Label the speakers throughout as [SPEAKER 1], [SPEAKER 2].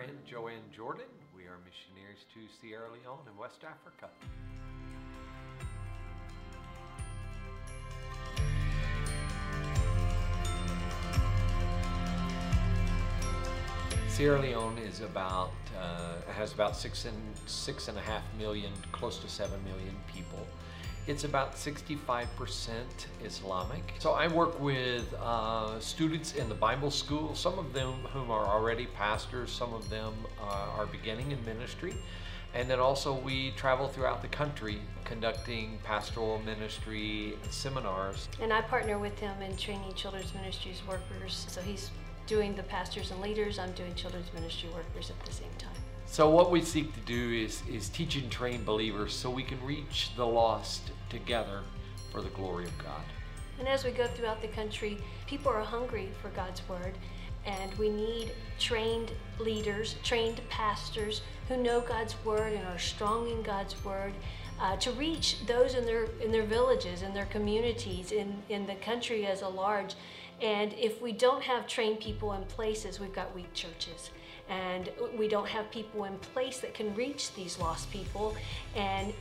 [SPEAKER 1] And Joanne Jordan. We are missionaries to Sierra Leone in West Africa. Sierra Leone is about uh, has about six and six and a half million, close to seven million people. It's about 65% Islamic. So I work with uh, students in the Bible school, some of them whom are already pastors, some of them uh, are beginning in ministry. And then also we travel throughout the country conducting pastoral ministry seminars.
[SPEAKER 2] And I partner with him in training children's ministries workers. So he's doing the pastors and leaders, I'm doing children's ministry workers at the same time.
[SPEAKER 1] So what we seek to do is, is teach and train believers so we can reach the lost together for the glory of God.
[SPEAKER 2] And as we go throughout the country, people are hungry for God's word, and we need trained leaders, trained pastors who know God's word and are strong in God's word. Uh, to reach those in their in their villages, in their communities, in, in the country as a large. And if we don't have trained people in places, we've got weak churches and we don't have people in place that can reach these lost people. And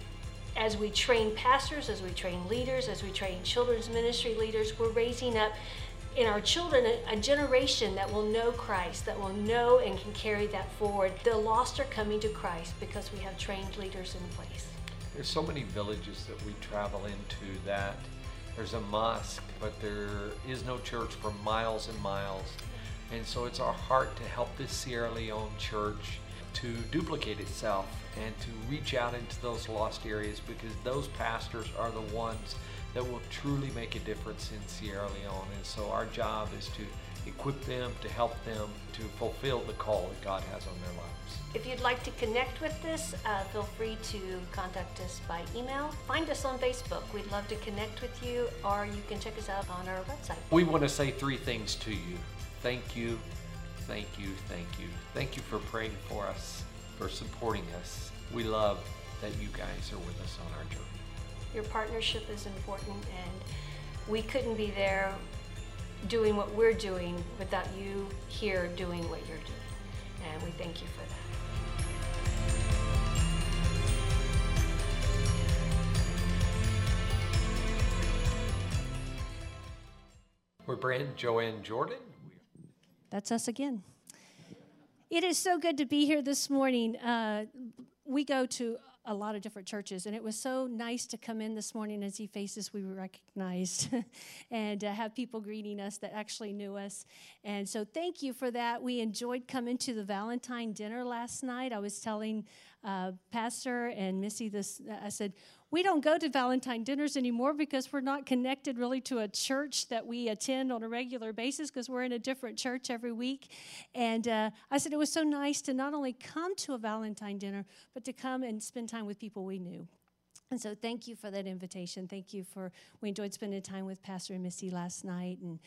[SPEAKER 2] as we train pastors, as we train leaders, as we train children's ministry leaders, we're raising up in our children a, generation that will know Christ, that will know and can carry that forward. The lost are coming to Christ because we have trained leaders in place.
[SPEAKER 1] There's so many villages that we travel into that there's a mosque, but there is no church for miles and miles. And so it's our heart to help this Sierra Leone church to duplicate itself and to reach out into those lost areas because those pastors are the ones that will truly make a difference in Sierra Leone. And so our job is to equip them, to help them to fulfill the call that God has on their lives.
[SPEAKER 2] If you'd like to connect with us, uh, feel free to contact us by email. Find us on Facebook. We'd love to connect with you, or you can check us out on our website.
[SPEAKER 1] We want to say three things to you thank you, thank you, thank you. Thank you for praying for us, for supporting us. We love that you guys are with us on our journey.
[SPEAKER 2] Your partnership is important, and we couldn't be there doing what we're doing without you here doing what you're doing. And we thank you for that.
[SPEAKER 1] We're Brant Joanne Jordan.
[SPEAKER 3] That's us again. It is so good to be here this morning. Uh, we go to a lot of different churches, and it was so nice to come in this morning and see faces we recognized and uh, have people greeting us that actually knew us. And so, thank you for that. We enjoyed coming to the Valentine dinner last night. I was telling uh, Pastor and Missy this, I said, we don't go to Valentine dinners anymore because we're not connected really to a church that we attend on a regular basis because we're in a different church every week. And uh, I said it was so nice to not only come to a Valentine dinner, but to come and spend time with people we knew. And so, thank you for that invitation. Thank you for we enjoyed spending time with Pastor and Missy last night. And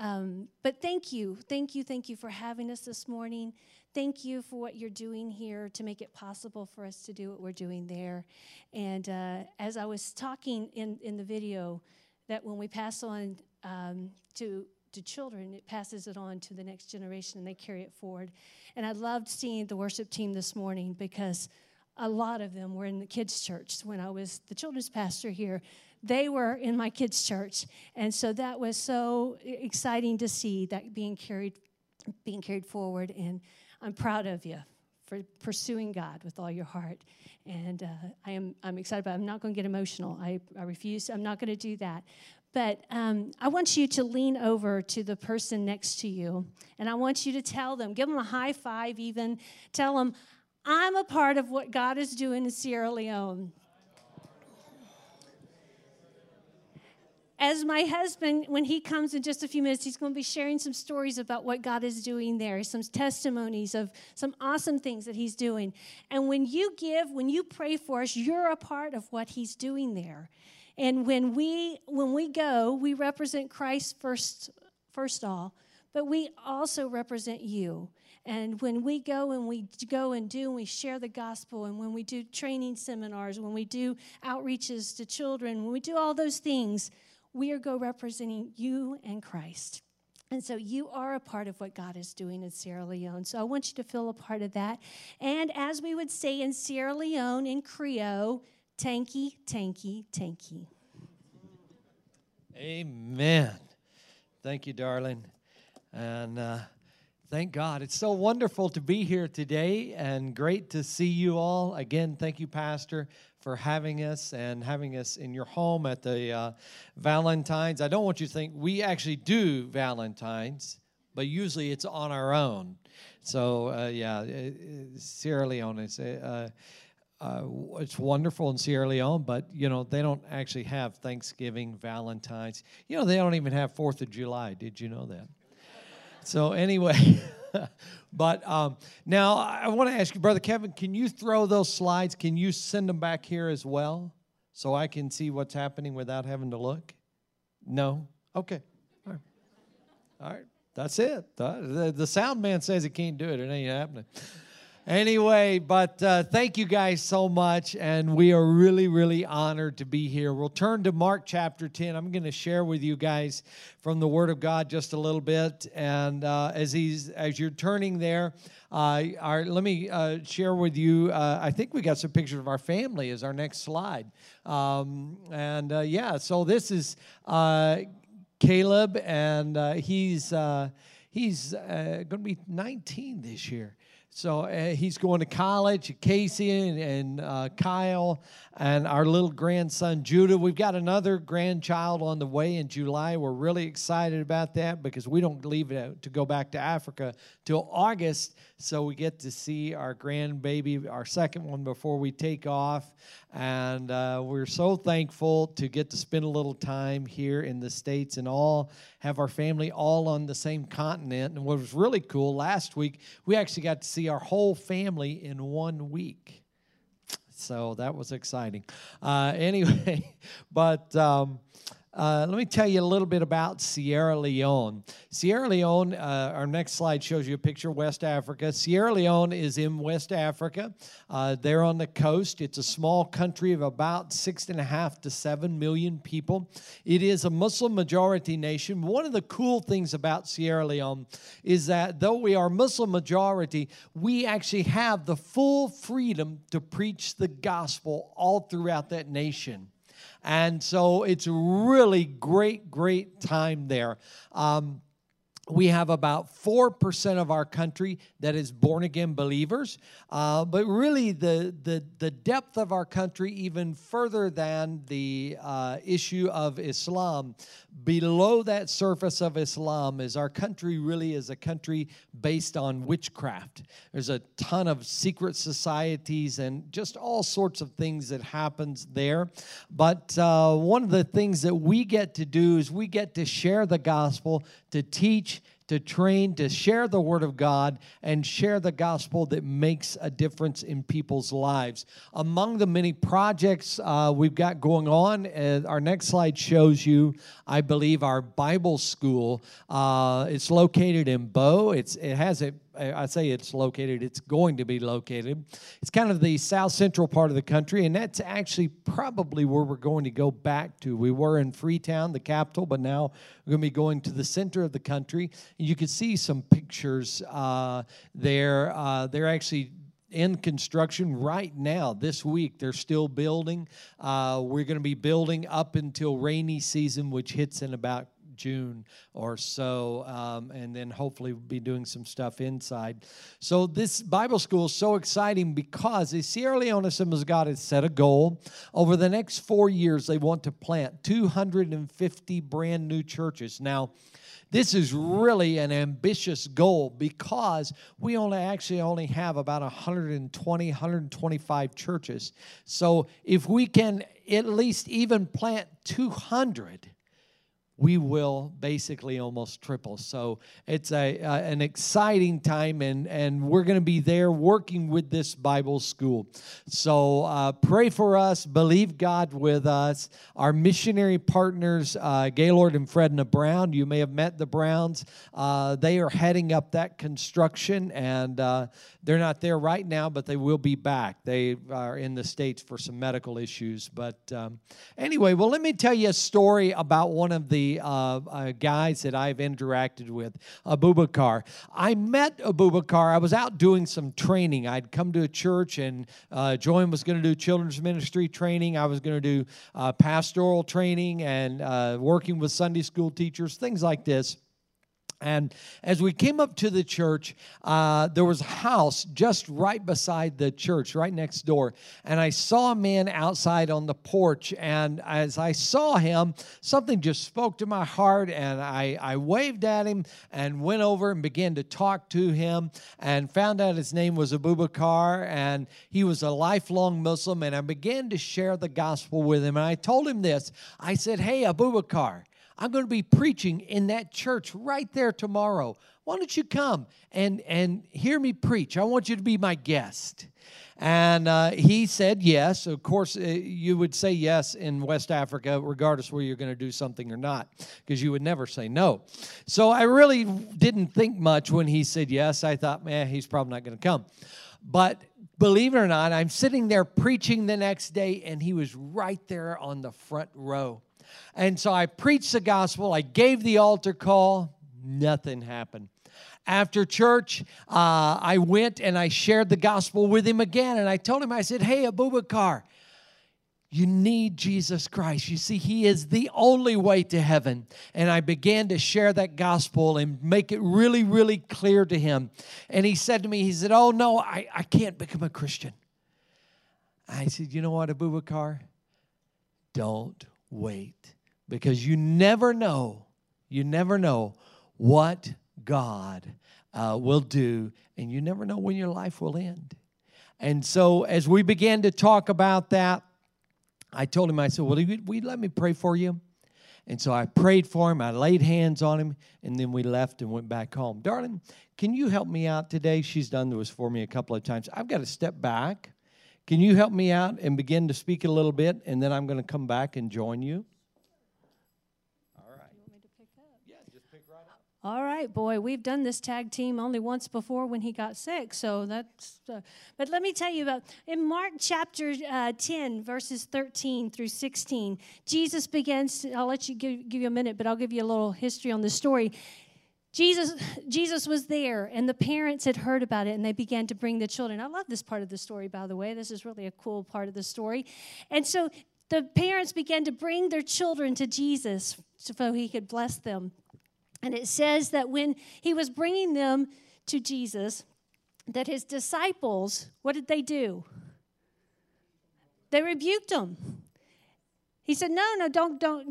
[SPEAKER 3] um, but thank you, thank you, thank you for having us this morning. Thank you for what you're doing here to make it possible for us to do what we're doing there. And uh, as I was talking in in the video, that when we pass on um, to to children, it passes it on to the next generation, and they carry it forward. And I loved seeing the worship team this morning because a lot of them were in the kids' church when I was the children's pastor here. They were in my kids' church. And so that was so exciting to see that being carried being carried forward and I'm proud of you for pursuing God with all your heart. And uh, I am I'm excited but I'm not going to get emotional. I, I refuse. I'm not going to do that. But um, I want you to lean over to the person next to you, and I want you to tell them, give them a high five, even tell them, I'm a part of what God is doing in Sierra Leone. As my husband, when he comes in just a few minutes, he's going to be sharing some stories about what God is doing there, some testimonies of some awesome things that he's doing. And when you give, when you pray for us, you're a part of what he's doing there. And when we when we go, we represent Christ first first all, but we also represent you. And when we go and we go and do and we share the gospel, and when we do training seminars, when we do outreaches to children, when we do all those things, we are go representing you and Christ. And so you are a part of what God is doing in Sierra Leone. So I want you to feel a part of that. And as we would say in Sierra Leone in Creole, tanky, tanky, tanky.
[SPEAKER 1] Amen. Thank you, darling. And uh, thank God. It's so wonderful to be here today and great to see you all. Again, thank you, Pastor, for having us and having us in your home at the uh, Valentine's. I don't want you to think we actually do Valentine's, but usually it's on our own. So, uh, yeah, uh, Sierra Leone is. Uh, uh, it's wonderful in Sierra Leone, but you know they don't actually have Thanksgiving, Valentine's. You know they don't even have Fourth of July. Did you know that? So anyway, but um, now I want to ask you, brother Kevin, can you throw those slides? Can you send them back here as well, so I can see what's happening without having to look? No. Okay. All right. All right. That's it. The, the sound man says he can't do it. It ain't happening anyway, but uh, thank you guys so much, and we are really, really honored to be here. We'll turn to Mark chapter 10. I'm going to share with you guys from the Word of God just a little bit, and uh, as he's as you're turning there, uh, our, let me uh, share with you. Uh, I think we got some pictures of our family as our next slide, um, and uh, yeah, so this is Caleb, and he's he's going to be 19 this year. So uh, he's going to college. Casey and, and uh, Kyle and our little grandson Judah. We've got another grandchild on the way in July. We're really excited about that because we don't leave it to go back to Africa till August. So we get to see our grandbaby, our second one, before we take off. And uh, we're so thankful to get to spend a little time here in the States and all have our family all on the same continent. And what was really cool last week, we actually got to see our whole family in one week. So that was exciting. Uh, anyway, but. Um, uh, let me tell you a little bit about Sierra Leone. Sierra Leone, uh, our next slide shows you a picture of West Africa. Sierra Leone is in West Africa. Uh, they're on the coast. It's a small country of about six and a half to seven million people. It is a Muslim majority nation. One of the cool things about Sierra Leone is that though we are Muslim majority, we actually have the full freedom to preach the gospel all throughout that nation. And so it's really great, great time there. Um, we have about 4% of our country that is born again believers. Uh, but really, the, the, the depth of our country, even further than the uh, issue of Islam, below that surface of Islam, is our country really is a country based on witchcraft. There's a ton of secret societies and just all sorts of things that happens there. But uh, one of the things that we get to do is we get to share the gospel, to teach to train to share the Word of God and share the gospel that makes a difference in people's lives. Among the many projects uh, we've got going on, uh, our next slide shows you, I believe, our Bible school. Uh, it's located in Bo. It's, it has a I say it's located, it's going to be located. It's kind of the south central part of the country, and that's actually probably where we're going to go back to. We were in Freetown, the capital, but now we're going to be going to the center of the country. You can see some pictures uh, there. Uh, they're actually in construction right now this week they're still building uh, we're going to be building up until rainy season which hits in about June or so, um, and then hopefully we'll be doing some stuff inside. So this Bible school is so exciting because the Sierra Leone Assemblies of God has set a goal. Over the next four years, they want to plant 250 brand new churches. Now, this is really an ambitious goal because we only actually only have about 120 125 churches so if we can at least even plant 200 we will basically almost triple. So it's a, an exciting time, and, and we're going to be there working with this Bible school. So uh, pray for us, believe God with us. Our missionary partners, uh, Gaylord and Fredna Brown, you may have met the Browns. Uh, they are heading up that construction, and uh, they're not there right now, but they will be back. They are in the States for some medical issues. But um, anyway, well, let me tell you a story about one of the uh, uh, guys that I've interacted with, Abubakar. I met Abubakar. I was out doing some training. I'd come to a church, and uh, Joanne was going to do children's ministry training. I was going to do uh, pastoral training and uh, working with Sunday school teachers, things like this. And as we came up to the church, uh, there was a house just right beside the church, right next door. And I saw a man outside on the porch. And as I saw him, something just spoke to my heart. And I, I waved at him and went over and began to talk to him and found out his name was Abubakar. And he was a lifelong Muslim. And I began to share the gospel with him. And I told him this I said, Hey, Abubakar. I'm going to be preaching in that church right there tomorrow. Why don't you come and, and hear me preach? I want you to be my guest. And uh, he said yes. Of course, uh, you would say yes in West Africa, regardless whether you're going to do something or not, because you would never say no. So I really didn't think much when he said yes. I thought, man, he's probably not going to come. But believe it or not, I'm sitting there preaching the next day, and he was right there on the front row. And so I preached the gospel, I gave the altar call, nothing happened. After church, uh, I went and I shared the gospel with him again. And I told him, I said, Hey, Abubakar, you need Jesus Christ. You see, He is the only way to heaven. And I began to share that gospel and make it really, really clear to him. And he said to me, He said, Oh, no, I, I can't become a Christian. I said, You know what, Abubakar? Don't wait because you never know, you never know what God uh, will do, and you never know when your life will end. And so, as we began to talk about that, I told him, I said, Well, will you let me pray for you? And so I prayed for him, I laid hands on him, and then we left and went back home. Darling, can you help me out today? She's done this for me a couple of times. I've got to step back can you help me out and begin to speak a little bit, and then I'm going to come back and join you?
[SPEAKER 3] All right. Yeah, just pick right up. All right, boy, we've done this tag team only once before when he got sick, so that's. Uh, but let me tell you about in Mark chapter uh, 10, verses 13 through 16, Jesus begins. To, I'll let you give, give you a minute, but I'll give you a little history on the story. Jesus, Jesus was there, and the parents had heard about it, and they began to bring the children. I love this part of the story, by the way. This is really a cool part of the story. And so the parents began to bring their children to Jesus so he could bless them. And it says that when he was bringing them to Jesus, that his disciples, what did they do? They rebuked him. He said, "No, no, don't, don't."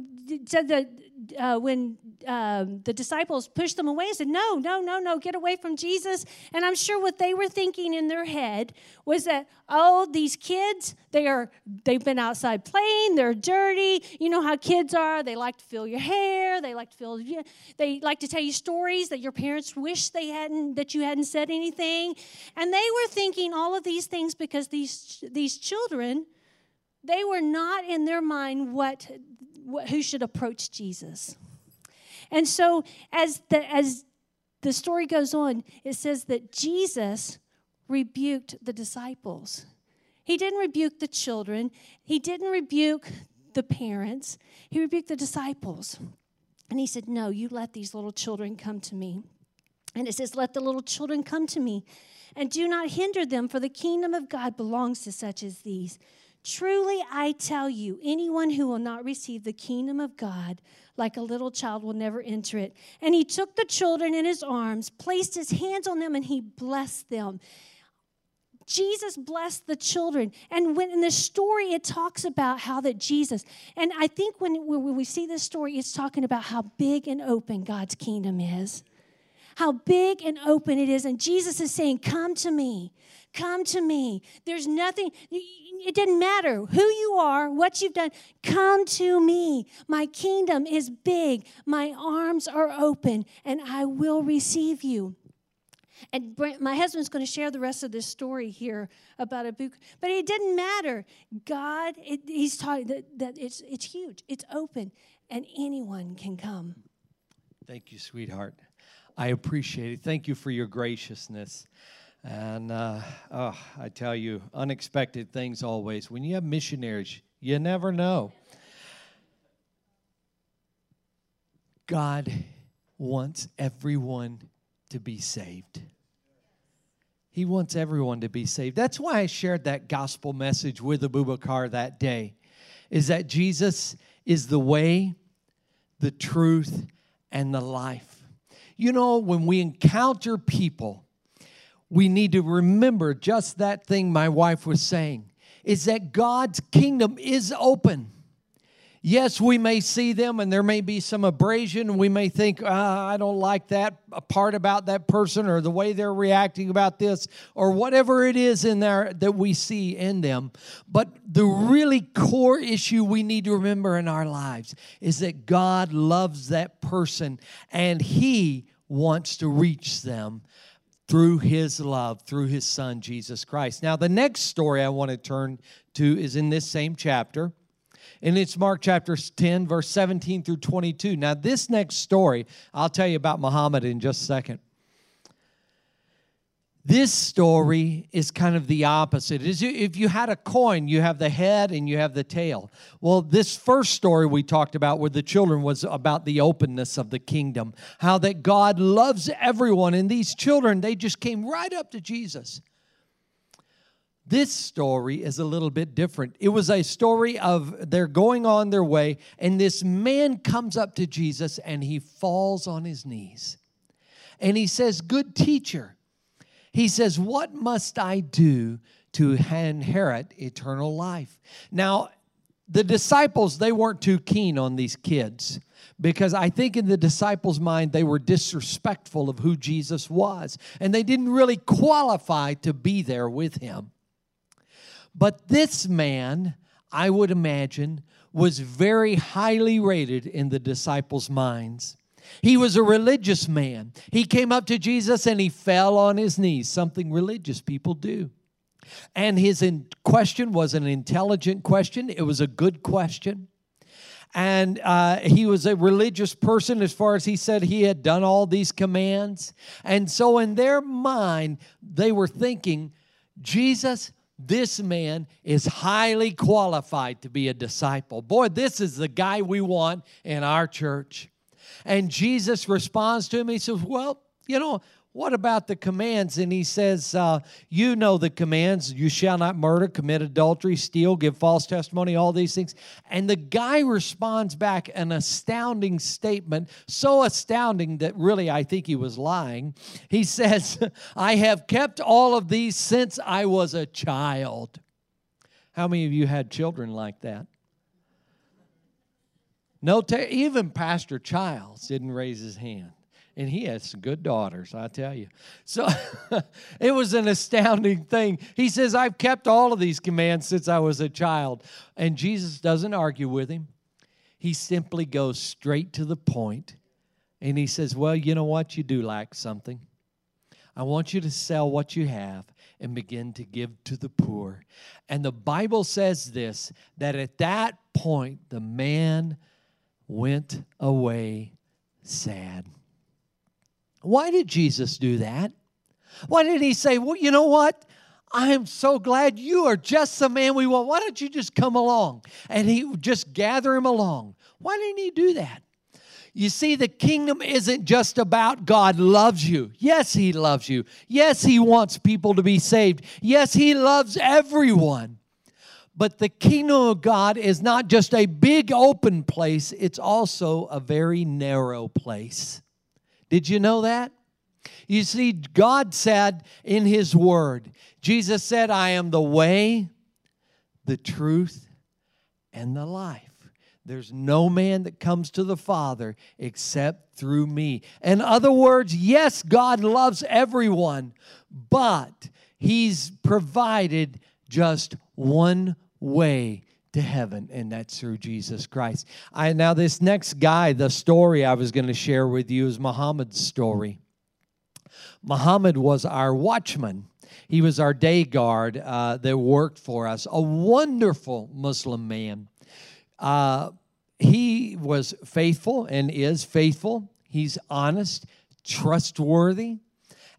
[SPEAKER 3] Said that uh, when um, the disciples pushed them away, he said, "No, no, no, no, get away from Jesus." And I'm sure what they were thinking in their head was that, "Oh, these kids, they are, they've been outside playing. They're dirty. You know how kids are. They like to feel your hair. They like to feel. They like to tell you stories that your parents wish they hadn't, that you hadn't said anything." And they were thinking all of these things because these these children they were not in their mind what, what who should approach Jesus. And so as the as the story goes on, it says that Jesus rebuked the disciples. He didn't rebuke the children, he didn't rebuke the parents, he rebuked the disciples. And he said, No, you let these little children come to me. And it says, Let the little children come to me, and do not hinder them, for the kingdom of God belongs to such as these. Truly, I tell you, anyone who will not receive the kingdom of God like a little child will never enter it. And he took the children in his arms, placed his hands on them, and he blessed them. Jesus blessed the children. And when in the story, it talks about how that Jesus, and I think when, when we see this story, it's talking about how big and open God's kingdom is. How big and open it is. And Jesus is saying, Come to me. Come to me. There's nothing, it doesn't matter who you are, what you've done. Come to me. My kingdom is big. My arms are open, and I will receive you. And my husband's going to share the rest of this story here about a book, but it didn't matter. God, it, he's taught that, that it's, it's huge, it's open, and anyone can come.
[SPEAKER 1] Thank you, sweetheart. I appreciate it. Thank you for your graciousness. And uh, oh, I tell you, unexpected things always. When you have missionaries, you never know. God wants everyone to be saved. He wants everyone to be saved. That's why I shared that gospel message with Abubakar that day. Is that Jesus is the way, the truth, and the life. You know, when we encounter people, we need to remember just that thing my wife was saying is that God's kingdom is open. Yes, we may see them and there may be some abrasion. We may think, ah, I don't like that part about that person or the way they're reacting about this or whatever it is in there that we see in them. But the really core issue we need to remember in our lives is that God loves that person and He wants to reach them through his love, through his son, Jesus Christ. Now, the next story I want to turn to is in this same chapter. And it's Mark chapter 10, verse 17 through 22. Now, this next story, I'll tell you about Muhammad in just a second. This story is kind of the opposite. Is if you had a coin, you have the head and you have the tail. Well, this first story we talked about with the children was about the openness of the kingdom, how that God loves everyone, and these children they just came right up to Jesus. This story is a little bit different. It was a story of they're going on their way, and this man comes up to Jesus and he falls on his knees. And he says, Good teacher, he says, What must I do to inherit eternal life? Now, the disciples, they weren't too keen on these kids because I think in the disciples' mind, they were disrespectful of who Jesus was and they didn't really qualify to be there with him. But this man, I would imagine, was very highly rated in the disciples' minds. He was a religious man. He came up to Jesus and he fell on his knees, something religious people do. And his question was an intelligent question, it was a good question. And uh, he was a religious person as far as he said he had done all these commands. And so, in their mind, they were thinking, Jesus, this man is highly qualified to be a disciple. Boy, this is the guy we want in our church. And Jesus responds to him. He says, Well, you know, what about the commands? And he says, uh, You know the commands. You shall not murder, commit adultery, steal, give false testimony, all these things. And the guy responds back an astounding statement, so astounding that really I think he was lying. He says, I have kept all of these since I was a child. How many of you had children like that? No, even Pastor Childs didn't raise his hand. And he has some good daughters, I tell you. So it was an astounding thing. He says, I've kept all of these commands since I was a child. And Jesus doesn't argue with him, he simply goes straight to the point and he says, Well, you know what? You do lack something. I want you to sell what you have and begin to give to the poor. And the Bible says this that at that point, the man went away sad. Why did Jesus do that? Why did he say, Well, you know what? I am so glad you are just the man we want. Why don't you just come along? And he just gather him along. Why didn't he do that? You see, the kingdom isn't just about God loves you. Yes, He loves you. Yes, He wants people to be saved. Yes, He loves everyone. But the kingdom of God is not just a big open place, it's also a very narrow place. Did you know that? You see, God said in His Word, Jesus said, I am the way, the truth, and the life. There's no man that comes to the Father except through me. In other words, yes, God loves everyone, but He's provided just one way to heaven, and that's through Jesus Christ. I now this next guy, the story I was going to share with you is Muhammad's story. Muhammad was our watchman. He was our day guard uh, that worked for us. A wonderful Muslim man. Uh, he was faithful and is faithful. He's honest, trustworthy,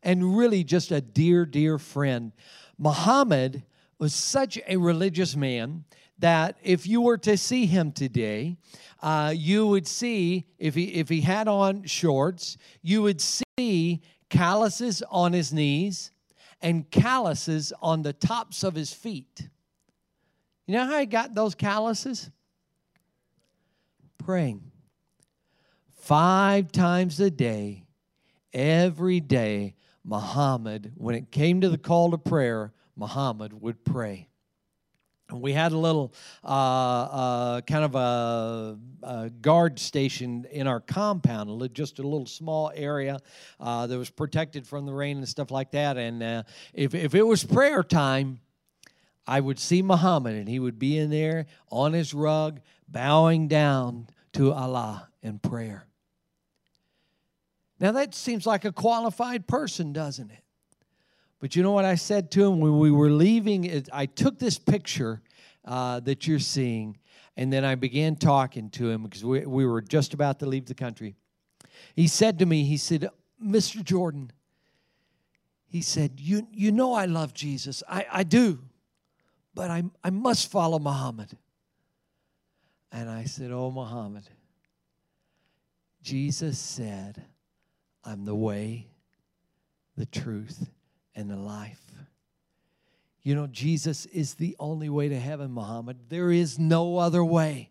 [SPEAKER 1] and really just a dear, dear friend. Muhammad was such a religious man that if you were to see him today, uh, you would see if he if he had on shorts, you would see calluses on his knees and calluses on the tops of his feet. You know how he got those calluses? Praying. Five times a day, every day, Muhammad, when it came to the call to prayer, Muhammad would pray And we had a little uh, uh, kind of a, a, guard station in our compound, just a little small area uh, that was protected from the rain and stuff like that. And uh, if, if it was prayer time, I would see Muhammad, and he would be in there on his rug, bowing down to Allah in prayer. Now, that seems like a qualified person, doesn't it? But you know what I said to him when we were leaving? I took this picture uh, that you're seeing, and then I began talking to him because we, we were just about to leave the country. He said to me, he said, Mr. Jordan, he said, You, you know I love Jesus. I, I do, but I, I must follow Muhammad. And I said, Oh, Muhammad, Jesus said, I'm the way, the truth, and the life. You know, Jesus is the only way to heaven, Muhammad. There is no other way.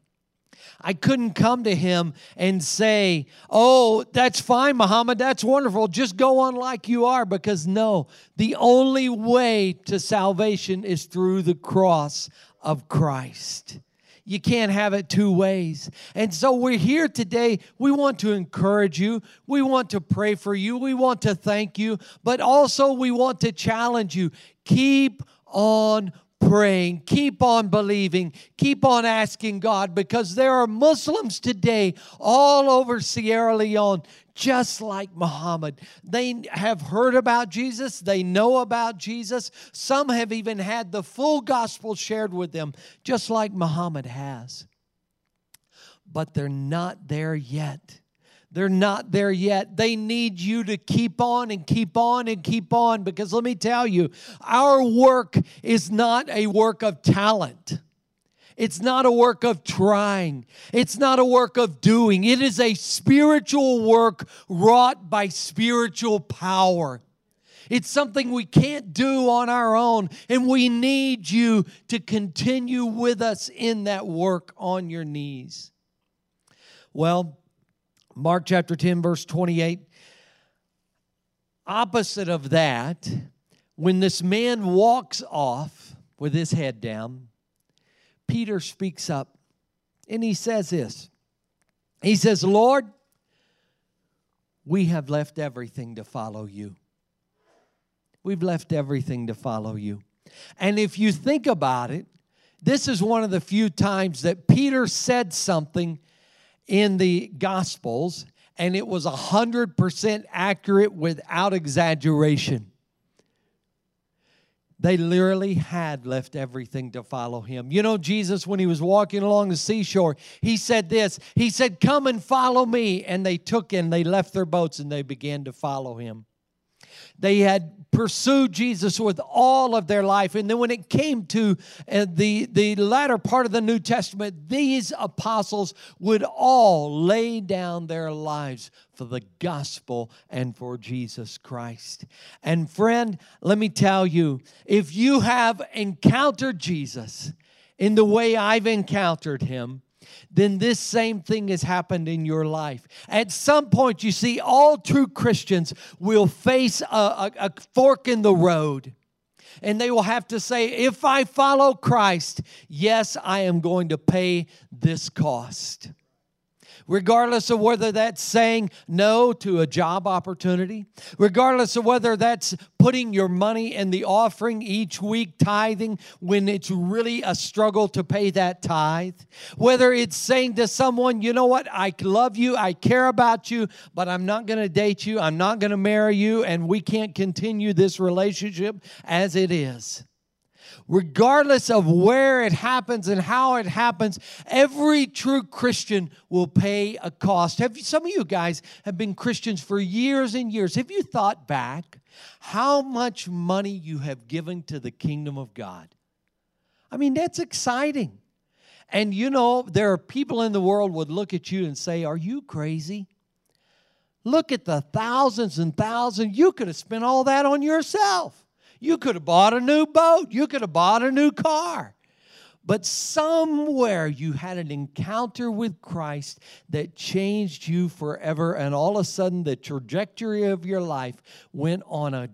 [SPEAKER 1] I couldn't come to him and say, Oh, that's fine, Muhammad. That's wonderful. Just go on like you are. Because no, the only way to salvation is through the cross of Christ. You can't have it two ways. And so we're here today. We want to encourage you. We want to pray for you. We want to thank you. But also, we want to challenge you. Keep on praying, keep on believing, keep on asking God because there are Muslims today all over Sierra Leone just like Muhammad. They have heard about Jesus, they know about Jesus. Some have even had the full gospel shared with them, just like Muhammad has. But they're not there yet. They're not there yet. They need you to keep on and keep on and keep on because let me tell you, our work is not a work of talent. It's not a work of trying. It's not a work of doing. It is a spiritual work wrought by spiritual power. It's something we can't do on our own, and we need you to continue with us in that work on your knees. Well, Mark chapter 10, verse 28. Opposite of that, when this man walks off with his head down, Peter speaks up and he says this He says, Lord, we have left everything to follow you. We've left everything to follow you. And if you think about it, this is one of the few times that Peter said something in the Gospels, and it was 100% accurate without exaggeration. They literally had left everything to follow him. You know, Jesus, when he was walking along the seashore, he said this He said, Come and follow me. And they took and they left their boats and they began to follow him. They had pursued Jesus with all of their life. And then when it came to uh, the, the latter part of the New Testament, these apostles would all lay down their lives for the gospel and for Jesus Christ. And friend, let me tell you, if you have encountered Jesus in the way I've encountered him, then this same thing has happened in your life. At some point, you see, all true Christians will face a, a, a fork in the road and they will have to say, if I follow Christ, yes, I am going to pay this cost regardless of whether that's saying no to a job opportunity, regardless of whether that's putting your money in the offering each week, tithing when it's really a struggle to pay that tithe, whether it's saying to someone, you know what, I love you, I care about you, but I'm not going to date you, I'm not going to marry you, and we can't continue this relationship as it is regardless of where it happens and how it happens, every true Christian will pay a cost. Have you, some of you guys have been Christians for years and years. Have you thought back how much money you have given to the kingdom of God? I mean, that's exciting. And you know, there are people in the world would look at you and say, Are you crazy? Look at the thousands and thousands. You could have spent all that on yourself. You could have bought a new boat. You could have bought a new car. But somewhere you had an encounter with Christ that changed you forever, and all of a sudden the trajectory of your life went on a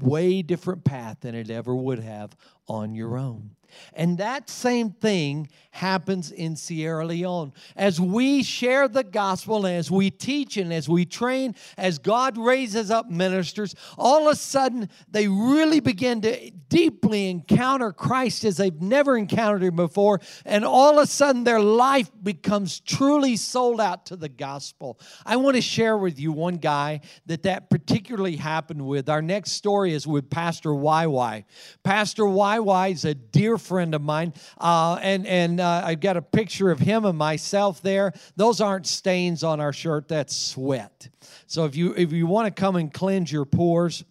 [SPEAKER 1] way different path than it ever would have on your own. And that same thing happens in Sierra Leone. As we share the gospel, as we teach, and as we train, as God raises up ministers, all of a sudden they really begin to deeply encounter Christ as they've never encountered him before. And all of a sudden their life becomes truly sold out to the gospel. I want to share with you one guy that that particularly happened with. Our next story is with Pastor YY. Pastor YY is a dear friend of mine, uh, and and uh, I've got a picture of him and myself there. Those aren't stains on our shirt; that's sweat. So if you if you want to come and cleanse your pores,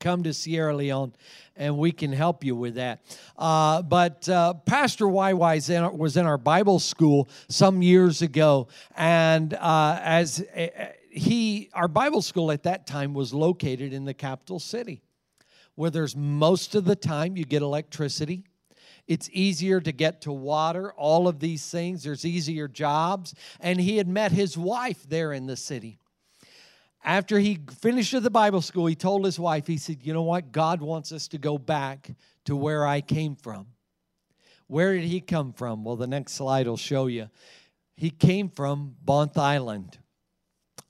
[SPEAKER 1] come to Sierra Leone and we can help you with that. Uh, but uh, Pastor YY was in our Bible school some years ago, and uh, as uh, he, our Bible school at that time was located in the capital city, where there's most of the time you get electricity it's easier to get to water, all of these things. There's easier jobs. And he had met his wife there in the city. After he finished the Bible school, he told his wife, he said, You know what? God wants us to go back to where I came from. Where did he come from? Well, the next slide will show you. He came from Bonthe Island.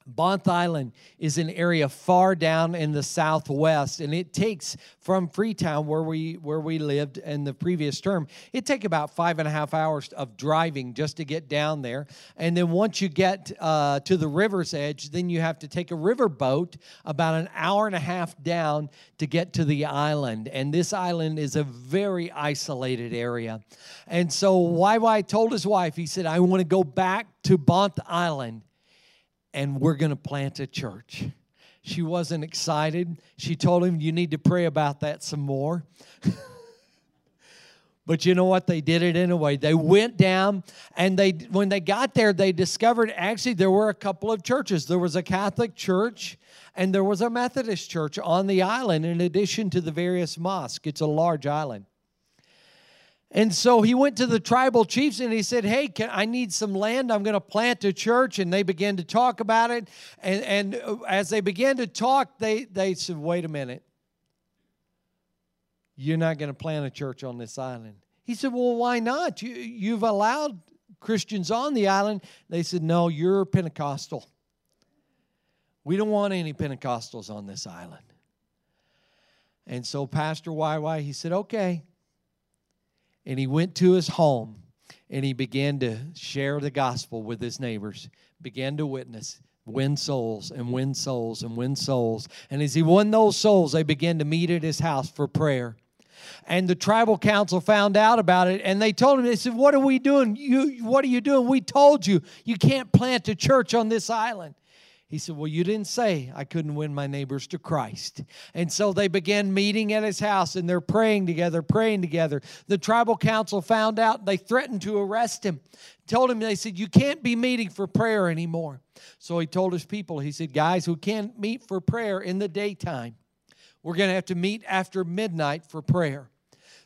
[SPEAKER 1] Bonthe Island is an area far down in the southwest, and it takes from Freetown, where we where we lived in the previous term, it take about five and a half hours of driving just to get down there. And then once you get uh, to the river's edge, then you have to take a river boat about an hour and a half down to get to the island. And this island is a very isolated area. And so YY told his wife, he said, "I want to go back to Bonthe Island." And we're going to plant a church. She wasn't excited. She told him, You need to pray about that some more. but you know what? They did it anyway. They went down, and they when they got there, they discovered actually there were a couple of churches. There was a Catholic church, and there was a Methodist church on the island, in addition to the various mosques. It's a large island. And so he went to the tribal chiefs and he said, Hey, can, I need some land. I'm going to plant a church. And they began to talk about it. And, and uh, as they began to talk, they, they said, Wait a minute. You're not going to plant a church on this island. He said, Well, why not? You, you've allowed Christians on the island. They said, No, you're Pentecostal. We don't want any Pentecostals on this island. And so Pastor YY, he said, Okay and he went to his home and he began to share the gospel with his neighbors, began to witness, win souls and win souls and win souls. And as he won those souls, they began to meet at his house for prayer. And the tribal council found out about it and they told him, they said, What are we doing? You, what are you doing? We told you you can't plant a church on this island. He said, Well, you didn't say I couldn't win my neighbors to Christ. And so they began meeting at his house and they're praying together, praying together. The tribal council found out, they threatened to arrest him. Told him, they said, You can't be meeting for prayer anymore. So he told his people, He said, Guys, we can't meet for prayer in the daytime. We're going to have to meet after midnight for prayer.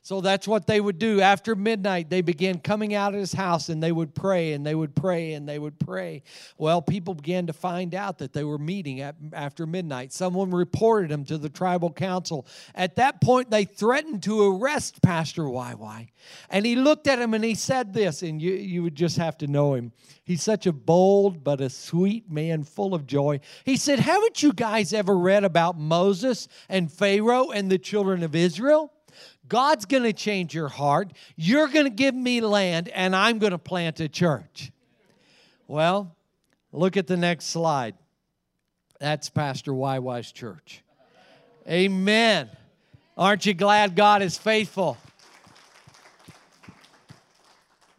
[SPEAKER 1] So that's what they would do. After midnight, they began coming out of his house and they would pray and they would pray and they would pray. Well, people began to find out that they were meeting at, after midnight. Someone reported them to the tribal council. At that point, they threatened to arrest Pastor YY. And he looked at him and he said this, and you, you would just have to know him. He's such a bold but a sweet man full of joy. He said, Haven't you guys ever read about Moses and Pharaoh and the children of Israel? God's going to change your heart. You're going to give me land, and I'm going to plant a church. Well, look at the next slide. That's Pastor YY's church. Amen. Aren't you glad God is faithful?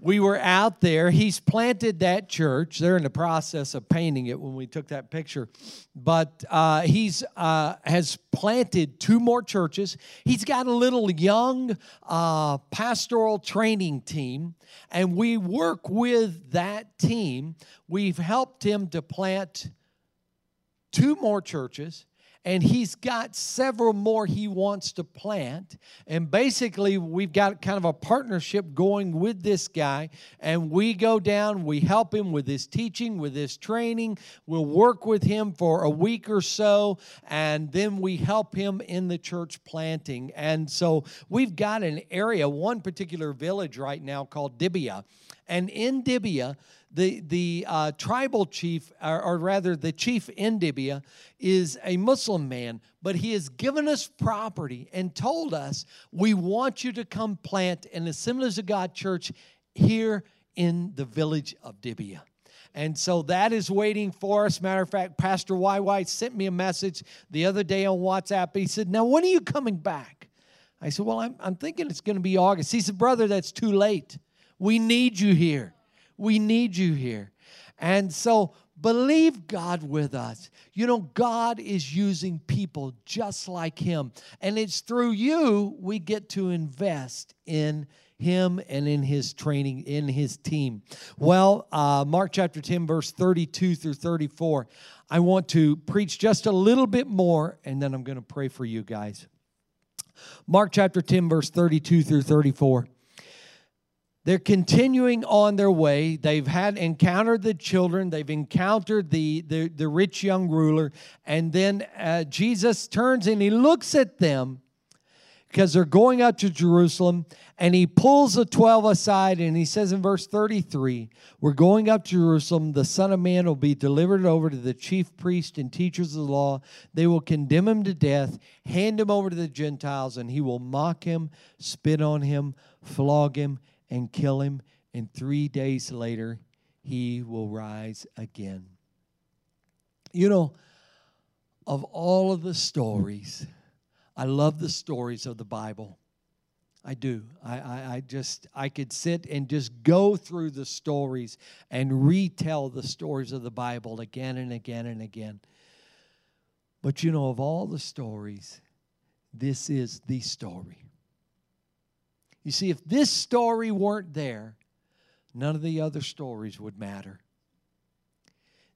[SPEAKER 1] We were out there. He's planted that church. They're in the process of painting it when we took that picture, but uh, he's uh, has planted two more churches. He's got a little young uh, pastoral training team, and we work with that team. We've helped him to plant two more churches and he's got several more he wants to plant. And basically, we've got kind of a partnership going with this guy, and we go down, we help him with his teaching, with his training. We'll work with him for a week or so, and then we help him in the church planting. And so we've got an area, one particular village right now called Dibia. And in Dibia, the, the uh, tribal chief, or, or, rather the chief in Dibia, is a Muslim man, but he has given us property and told us, we want you to come plant an Assemblies of God church here in the village of Dibia. And so that is waiting for us. Matter of fact, Pastor Y. White sent me a message the other day on WhatsApp. He said, Now, when are you coming back? I said, Well, I'm, I'm thinking it's going to be August. He said, Brother, that's too late. We need you here. We need you here. And so believe God with us. You know, God is using people just like Him. And it's through you we get to invest in him and in his training, in his team. Well, uh, Mark chapter 10, verse 32 through 34. I want to preach just a little bit more, and then I'm going to pray for you guys. Mark chapter 10, verse 32 through 34 they're continuing on their way. They've had encountered the children. They've encountered the, the, the rich young ruler. And then uh, Jesus turns and he looks at them because they're going up to Jerusalem and he pulls the 12 aside and he says in verse 33 We're going up to Jerusalem. The Son of Man will be delivered over to the chief priests and teachers of the law. They will condemn him to death, hand him over to the Gentiles, and he will mock him, spit on him, flog him and kill him, and three days later he will rise again. You know, of all of the stories, I love the stories of the Bible. I do. I, I, I, just I could sit and just go through the stories and retell the stories of the Bible again and again and again. But you know, of all the stories, this is the story. You see, if this story weren't there, none of the other stories would matter.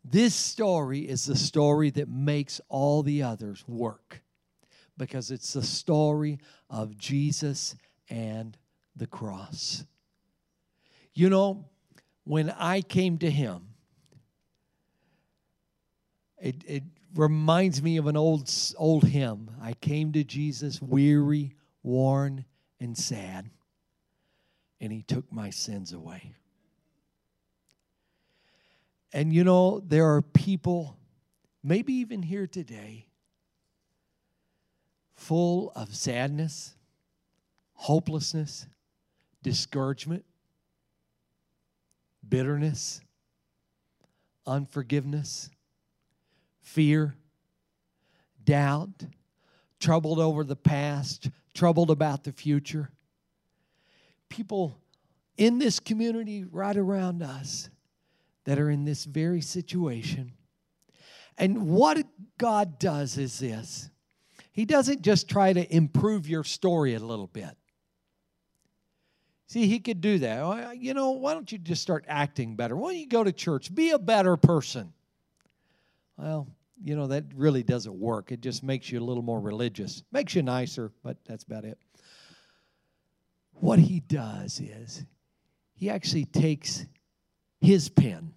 [SPEAKER 1] This story is the story that makes all the others work because it's the story of Jesus and the cross. You know, when I came to Him, it, it reminds me of an old, old hymn. I came to Jesus weary, worn, and sad and he took my sins away. And you know, there are people, maybe even here today, full of sadness, hopelessness, discouragement, bitterness, unforgiveness, fear, doubt, troubled over the past, troubled about the future people in this community right around us that are in this very situation. And what God does is this He doesn't just try to improve your story a little bit. See, He could do that. You know, why don't you just start acting better? Why don't you go to church? Be a better person. Well, you know, that really doesn't work. It just makes you a little more religious, makes you nicer, but that's about it. What he does is he actually takes his pen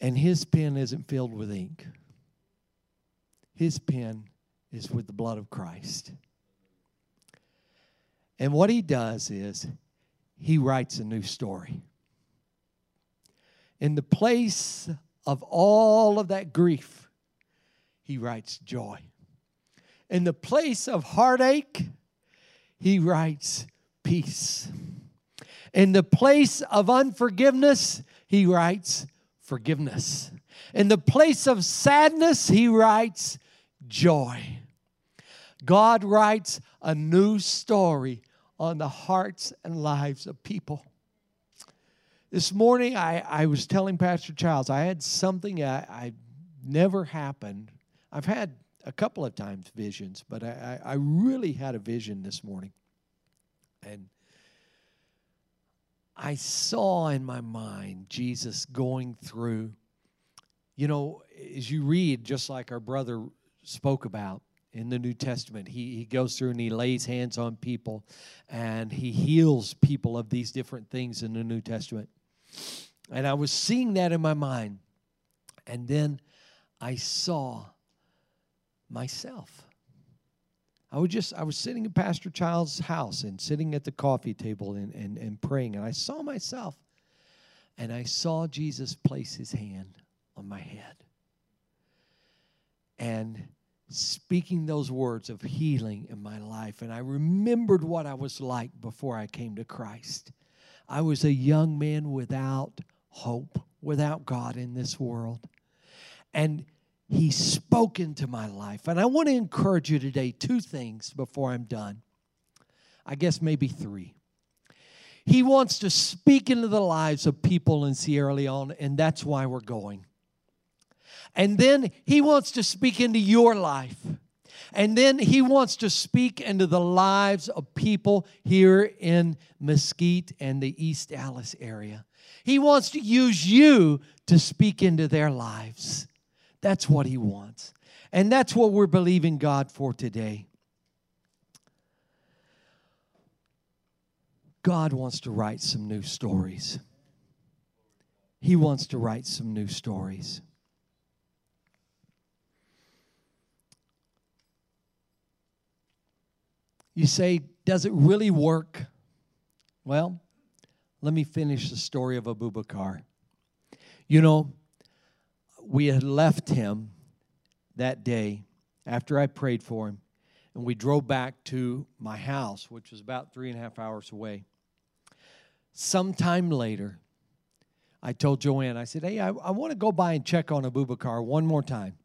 [SPEAKER 1] and his pen isn't filled with ink. His pen is with the blood of Christ. And what he does is he writes a new story. In the place of all of that grief, he writes joy. In the place of heartache, he writes peace. In the place of unforgiveness, he writes forgiveness. In the place of sadness, he writes joy. God writes a new story on the hearts and lives of people. This morning, I, I was telling Pastor Childs, I had something I, I never happened. I've had a couple of times visions, but I, I really had a vision this morning. And I saw in my mind Jesus going through, you know, as you read, just like our brother spoke about in the New Testament, he, he goes through and he lays hands on people and he heals people of these different things in the New Testament. And I was seeing that in my mind. And then I saw myself. I was just I was sitting in Pastor Child's house and sitting at the coffee table and, and, and praying, and I saw myself. And I saw Jesus place his hand on my head. And speaking those words of healing in my life. And I remembered what I was like before I came to Christ. I was a young man without hope, without God in this world. And He spoke into my life. And I want to encourage you today two things before I'm done. I guess maybe three. He wants to speak into the lives of people in Sierra Leone, and that's why we're going. And then He wants to speak into your life. And then he wants to speak into the lives of people here in Mesquite and the East Dallas area. He wants to use you to speak into their lives. That's what he wants. And that's what we're believing God for today. God wants to write some new stories. He wants to write some new stories. You say, does it really work? Well, let me finish the story of Abubakar. You know, we had left him that day after I prayed for him, and we drove back to my house, which was about three and a half hours away. Sometime later, I told Joanne, I said, Hey, I, I want to go by and check on Abubakar one more time.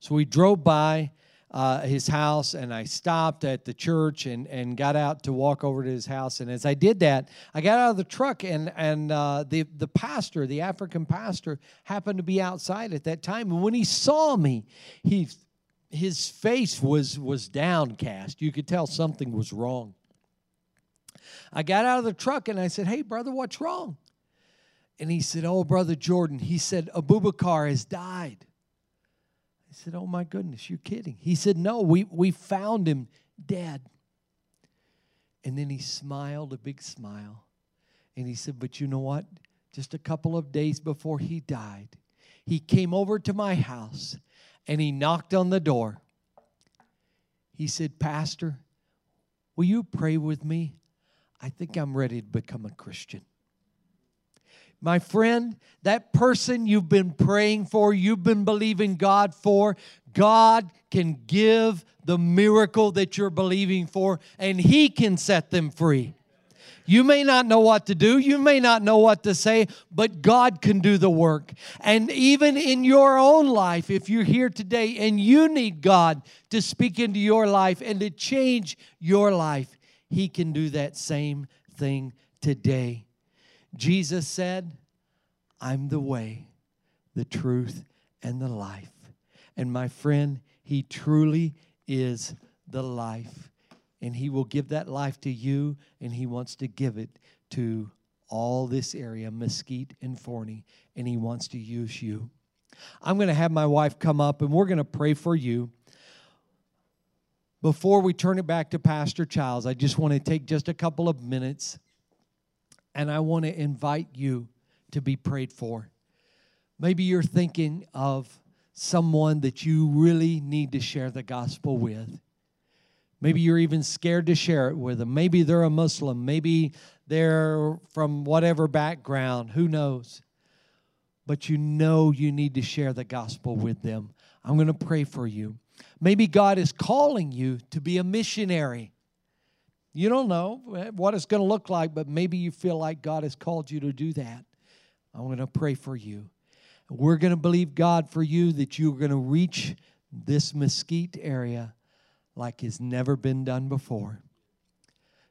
[SPEAKER 1] So we drove by uh, his house and I stopped at the church and, and got out to walk over to his house. And as I did that, I got out of the truck and, and uh, the, the pastor, the African pastor, happened to be outside at that time. And when he saw me, he, his face was, was downcast. You could tell something was wrong. I got out of the truck and I said, Hey, brother, what's wrong? And he said, Oh, brother Jordan, he said, Abubakar has died. I said, Oh my goodness, you're kidding. He said, No, we, we found him dead. And then he smiled a big smile. And he said, But you know what? Just a couple of days before he died, he came over to my house and he knocked on the door. He said, Pastor, will you pray with me? I think I'm ready to become a Christian. My friend, that person you've been praying for, you've been believing God for, God can give the miracle that you're believing for, and He can set them free. You may not know what to do, you may not know what to say, but God can do the work. And even in your own life, if you're here today and you need God to speak into your life and to change your life, He can do that same thing today. Jesus said, I'm the way, the truth, and the life. And my friend, He truly is the life. And He will give that life to you, and He wants to give it to all this area, Mesquite and Forney, and He wants to use you. I'm going to have my wife come up, and we're going to pray for you. Before we turn it back to Pastor Childs, I just want to take just a couple of minutes and I want to invite you to be prayed for. Maybe you're thinking of someone that you really need to share the gospel with. Maybe you're even scared to share it with them. Maybe they're a Muslim. Maybe they're from whatever background. Who knows? But you know you need to share the gospel with them. I'm going to pray for you. Maybe God is calling you to be a missionary. You don't know what it's going to look like, but maybe you feel like God has called you to do that. I'm going to pray for you. We're going to believe God for you that you're going to reach this mesquite area like has never been done before.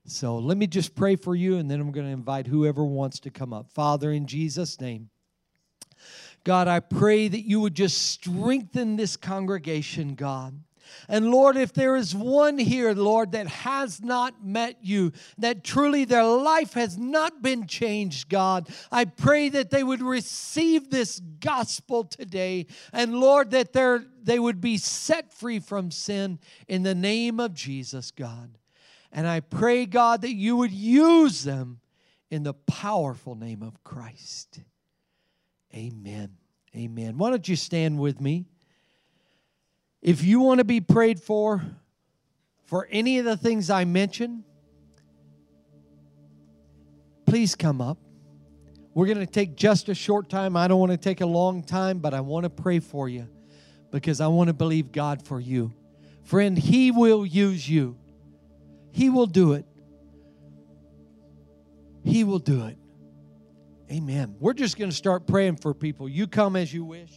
[SPEAKER 1] So let me just pray for you, and then I'm going to invite whoever wants to come up. Father, in Jesus' name, God, I pray that you would just strengthen this congregation, God. And Lord, if there is one here, Lord, that has not met you, that truly their life has not been changed, God, I pray that they would receive this gospel today. And Lord, that they would be set free from sin in the name of Jesus, God. And I pray, God, that you would use them in the powerful name of Christ. Amen. Amen. Why don't you stand with me? If you want to be prayed for, for any of the things I mentioned, please come up. We're going to take just a short time. I don't want to take a long time, but I want to pray for you because I want to believe God for you. Friend, He will use you, He will do it. He will do it. Amen. We're just going to start praying for people. You come as you wish.